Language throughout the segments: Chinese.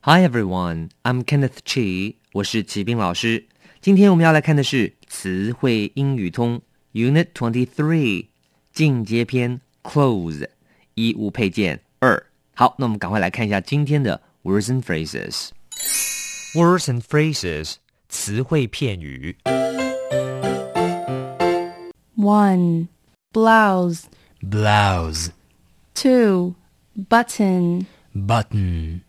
Hi everyone, I'm Kenneth Chi，我是齐斌老师。今天我们要来看的是词汇英语通 Unit Twenty Three 进阶篇 Close 一物配件二。好，那我们赶快来看一下今天的 Words and Phrases。 Words and phrases 词汇片语。 One, blouse. blouse, Two, button. button,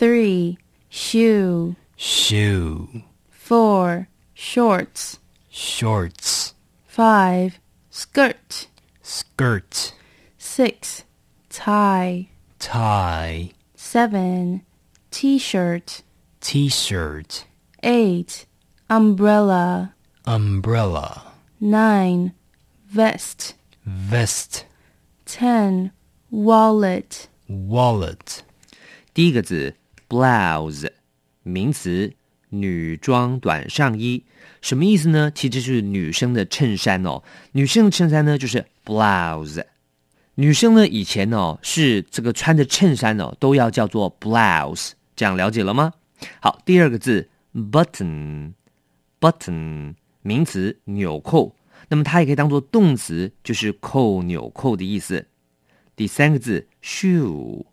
Three, shoe. shoe, Four, shorts. shorts, Five, skirt. skirt, Six, tie. tie, Seven, t-shirt. t-shirt, Eight, umbrella. umbrella, Nine, vest. vest, Ten, wallet. wallet, 第一个字 blouse 名词，女装短上衣，什么意思呢？其实就是女生的衬衫哦。女生的衬衫呢就是 blouse。女生呢以前哦是这个穿着衬衫哦都要叫做 blouse，这样了解了吗？好，第二个字 button，button 名词，纽扣，那么它也可以当做动词，就是扣纽扣的意思。第三个字 shoe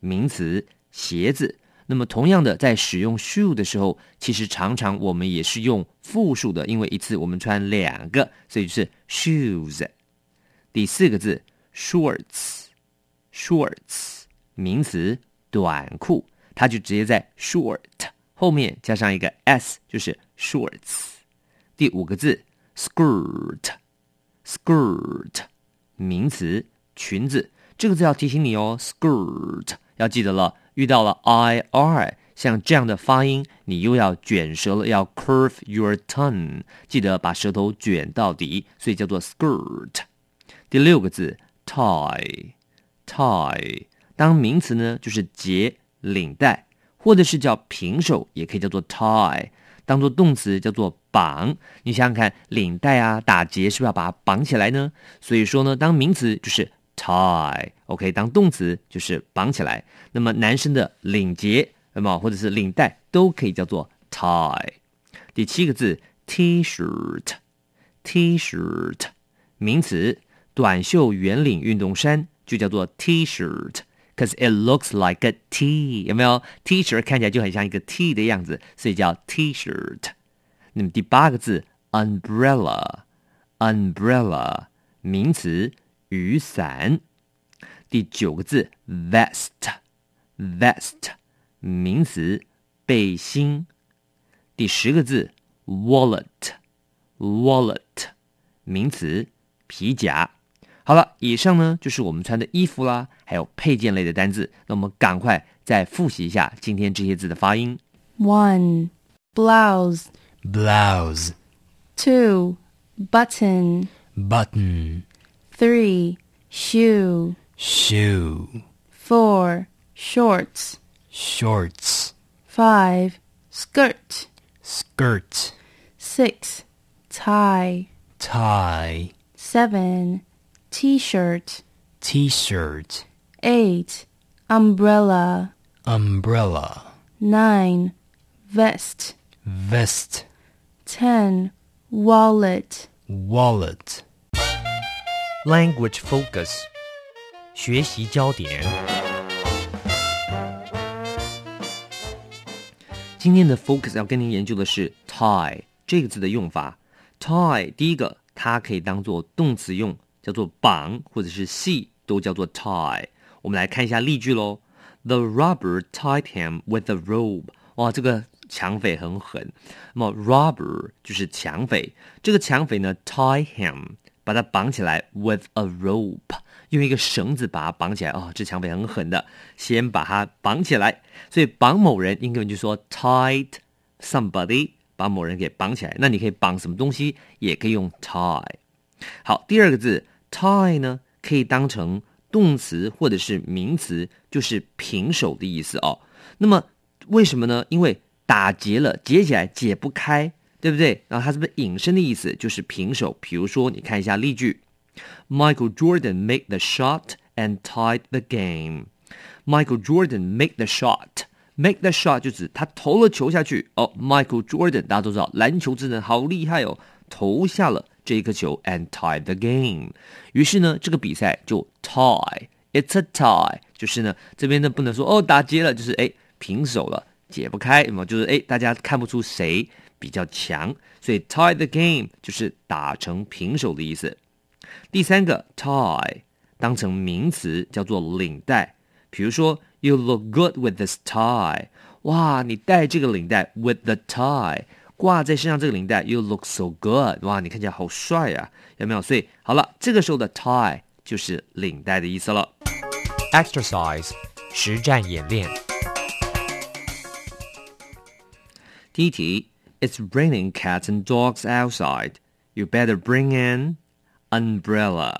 名词，鞋子。那么同样的，在使用 shoe 的时候，其实常常我们也是用复数的，因为一次我们穿两个，所以就是 shoes。第四个字 shorts，shorts 名词，短裤，它就直接在 short 后面加上一个 s，就是 shorts。第五个字 skirt，skirt 名词，裙子。这个字要提醒你哦，skirt 要记得了。遇到了 i r 像这样的发音，你又要卷舌了，要 curve your tongue，记得把舌头卷到底，所以叫做 skirt。第六个字 tie，tie 当名词呢就是结领带，或者是叫平手，也可以叫做 tie。当做动词叫做绑，你想想看，领带啊打结是不是要把它绑起来呢？所以说呢，当名词就是 tie，OK，、当动词就是绑起来。那么男生的领结，那么或者是领带都可以叫做 tie。第七个字 T-shirt，T-shirt 名词，短袖圆领运动衫就叫做 T-shirt。Cause it looks like a T，有没有？T-shirt 看起来就很像一个 T 的样子，所以叫 T-shirt。那么第八个字 umbrella，umbrella 名词，雨伞。第九个字 vest，vest 名词，背心。第十个字 wallet，wallet 名词，皮夹。好了，以上呢就是我们穿的衣服啦，还有配件类的单字。那我们赶快再复习一下今天这些字的发音。One, blouse. blouse, Two, button. button, Three, shoe. shoe, Four, shorts. shorts, Five, skirt. skirt, Six, tie. tie, Seven, t-shirt. t-shirt, Eight, umbrella. umbrella, Nine, vest. vest, Ten, wallet. wallet. Language focus 学习焦点。今天的 focus 要跟您研究的是 tie 这个字的用法。tie 第一个，它可以当做动词用，叫做绑或者是系，都叫做 tie。我们来看一下例句喽。The robber tied him with a rope。哇，这个抢匪很狠。那么 robber 就是抢匪，这个抢匪呢 tie him 把它绑起来，with a rope，用一个绳子把它绑起来。哦，这抢匪很狠的，先把它绑起来。所以绑某人，英文就说 tied somebody，把某人给绑起来。那你可以绑什么东西，也可以用 tie。好，第二个字 tie 呢，可以当成动词或者是名词，就是平手的意思哦。那么为什么呢？因为打结了，结起来解不开，对不对？然后它是不是引申的意思，就是平手？比如说，你看一下例句：Michael Jordan made the shot and tied the game. Michael Jordan made the shot. Make the shot 就指他投了球下去哦。Michael Jordan 大家都知道，篮球之神好厉害哦，投下了这一颗球 and tie the game。于是呢，这个比赛就 tie。It's a tie，就是呢这边呢不能说哦打结了，就是哎平手了。解不开，那么就是哎，大家看不出谁比较强，所以 tie the game 就是打成平手的意思。第三个 tie 当成名词叫做领带，比如说 you look good with this tie，哇，你戴这个领带 with the tie 挂在身上这个领带 you look so good，哇，你看起来好帅呀，有没有？所以好了，这个时候的 tie 就是领带的意思了。Exercise 实战演练。第一题 ，It's raining cats and dogs outside. You better bring an umbrella.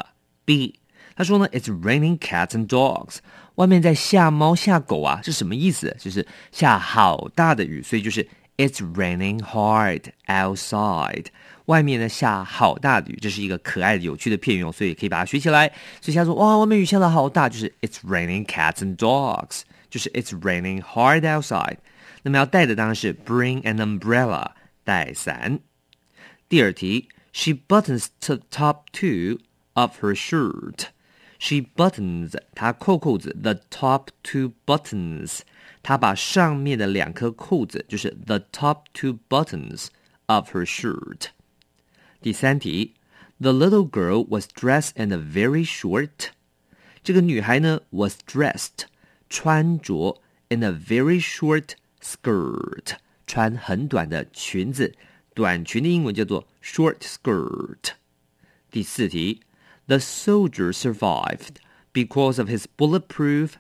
B，他说呢，It's raining cats and dogs. 外面在下猫下狗啊，是什么意思？就是下好大的雨，所以就是 It's raining hard outside. 外面呢下好大的雨，这是一个可爱的、有趣的片语哦，所以可以把它学起来。所以他说哇，外面雨下的好大，就是 It's raining cats and dogs，就是 It's raining hard outside。 那么要带的当然是 bring an umbrella，带伞。第二题，She buttons the top two of her shirt. She buttons，她扣扣子，the top two buttons，她把上面的两颗扣子，就是 the top two buttons of her shirt。第三题，The little girl was dressed in a very short。这个女孩呢，was dressed，穿着 in a very short skirt，穿很短的裙子，短裙的英文叫做 short skirt。第四题，The soldier survived because of his bulletproof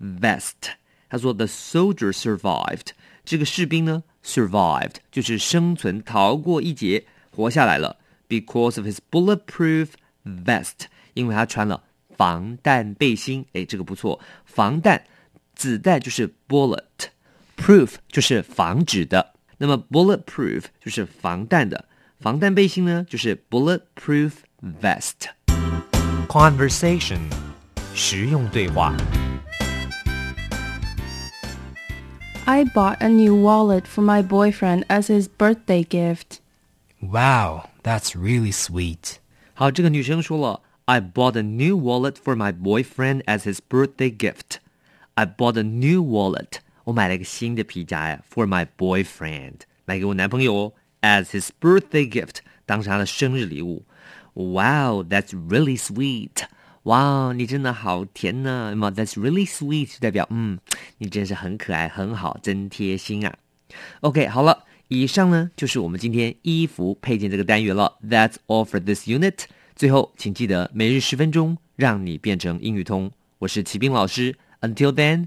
vest。他说，The soldier survived，这个士兵呢，survived 就是生存逃过一劫，活下来了。Because of his bulletproof vest，因为他穿了防弹背心。哎，这个不错，防弹，子弹就是 bullet。Proof 就是防止的，那么 bulletproof 就是防弹的，防弹背心呢就是 bulletproof vest。Conversation 实用对话。 I bought a new wallet for my boyfriend as his birthday gift. Wow, that's really sweet. 好，这个女生说了，I bought a new wallet for my boyfriend as his birthday gift. I bought a new wallet. 我买了一个新的皮夹呀，for my boyfriend，买给我男朋友哦，as his birthday gift，当成他的生日礼物。Wow, that's really sweet. 哇，你真的好甜呢！那么 that's really sweet 就代表嗯，你真是很可爱，很好，真贴心啊。OK，好了，以上呢就是我们今天衣服配件这个单元了。That's all for this unit。最后，请记得每日十分钟，让你变成英语通。我是齐斌老师。Until then,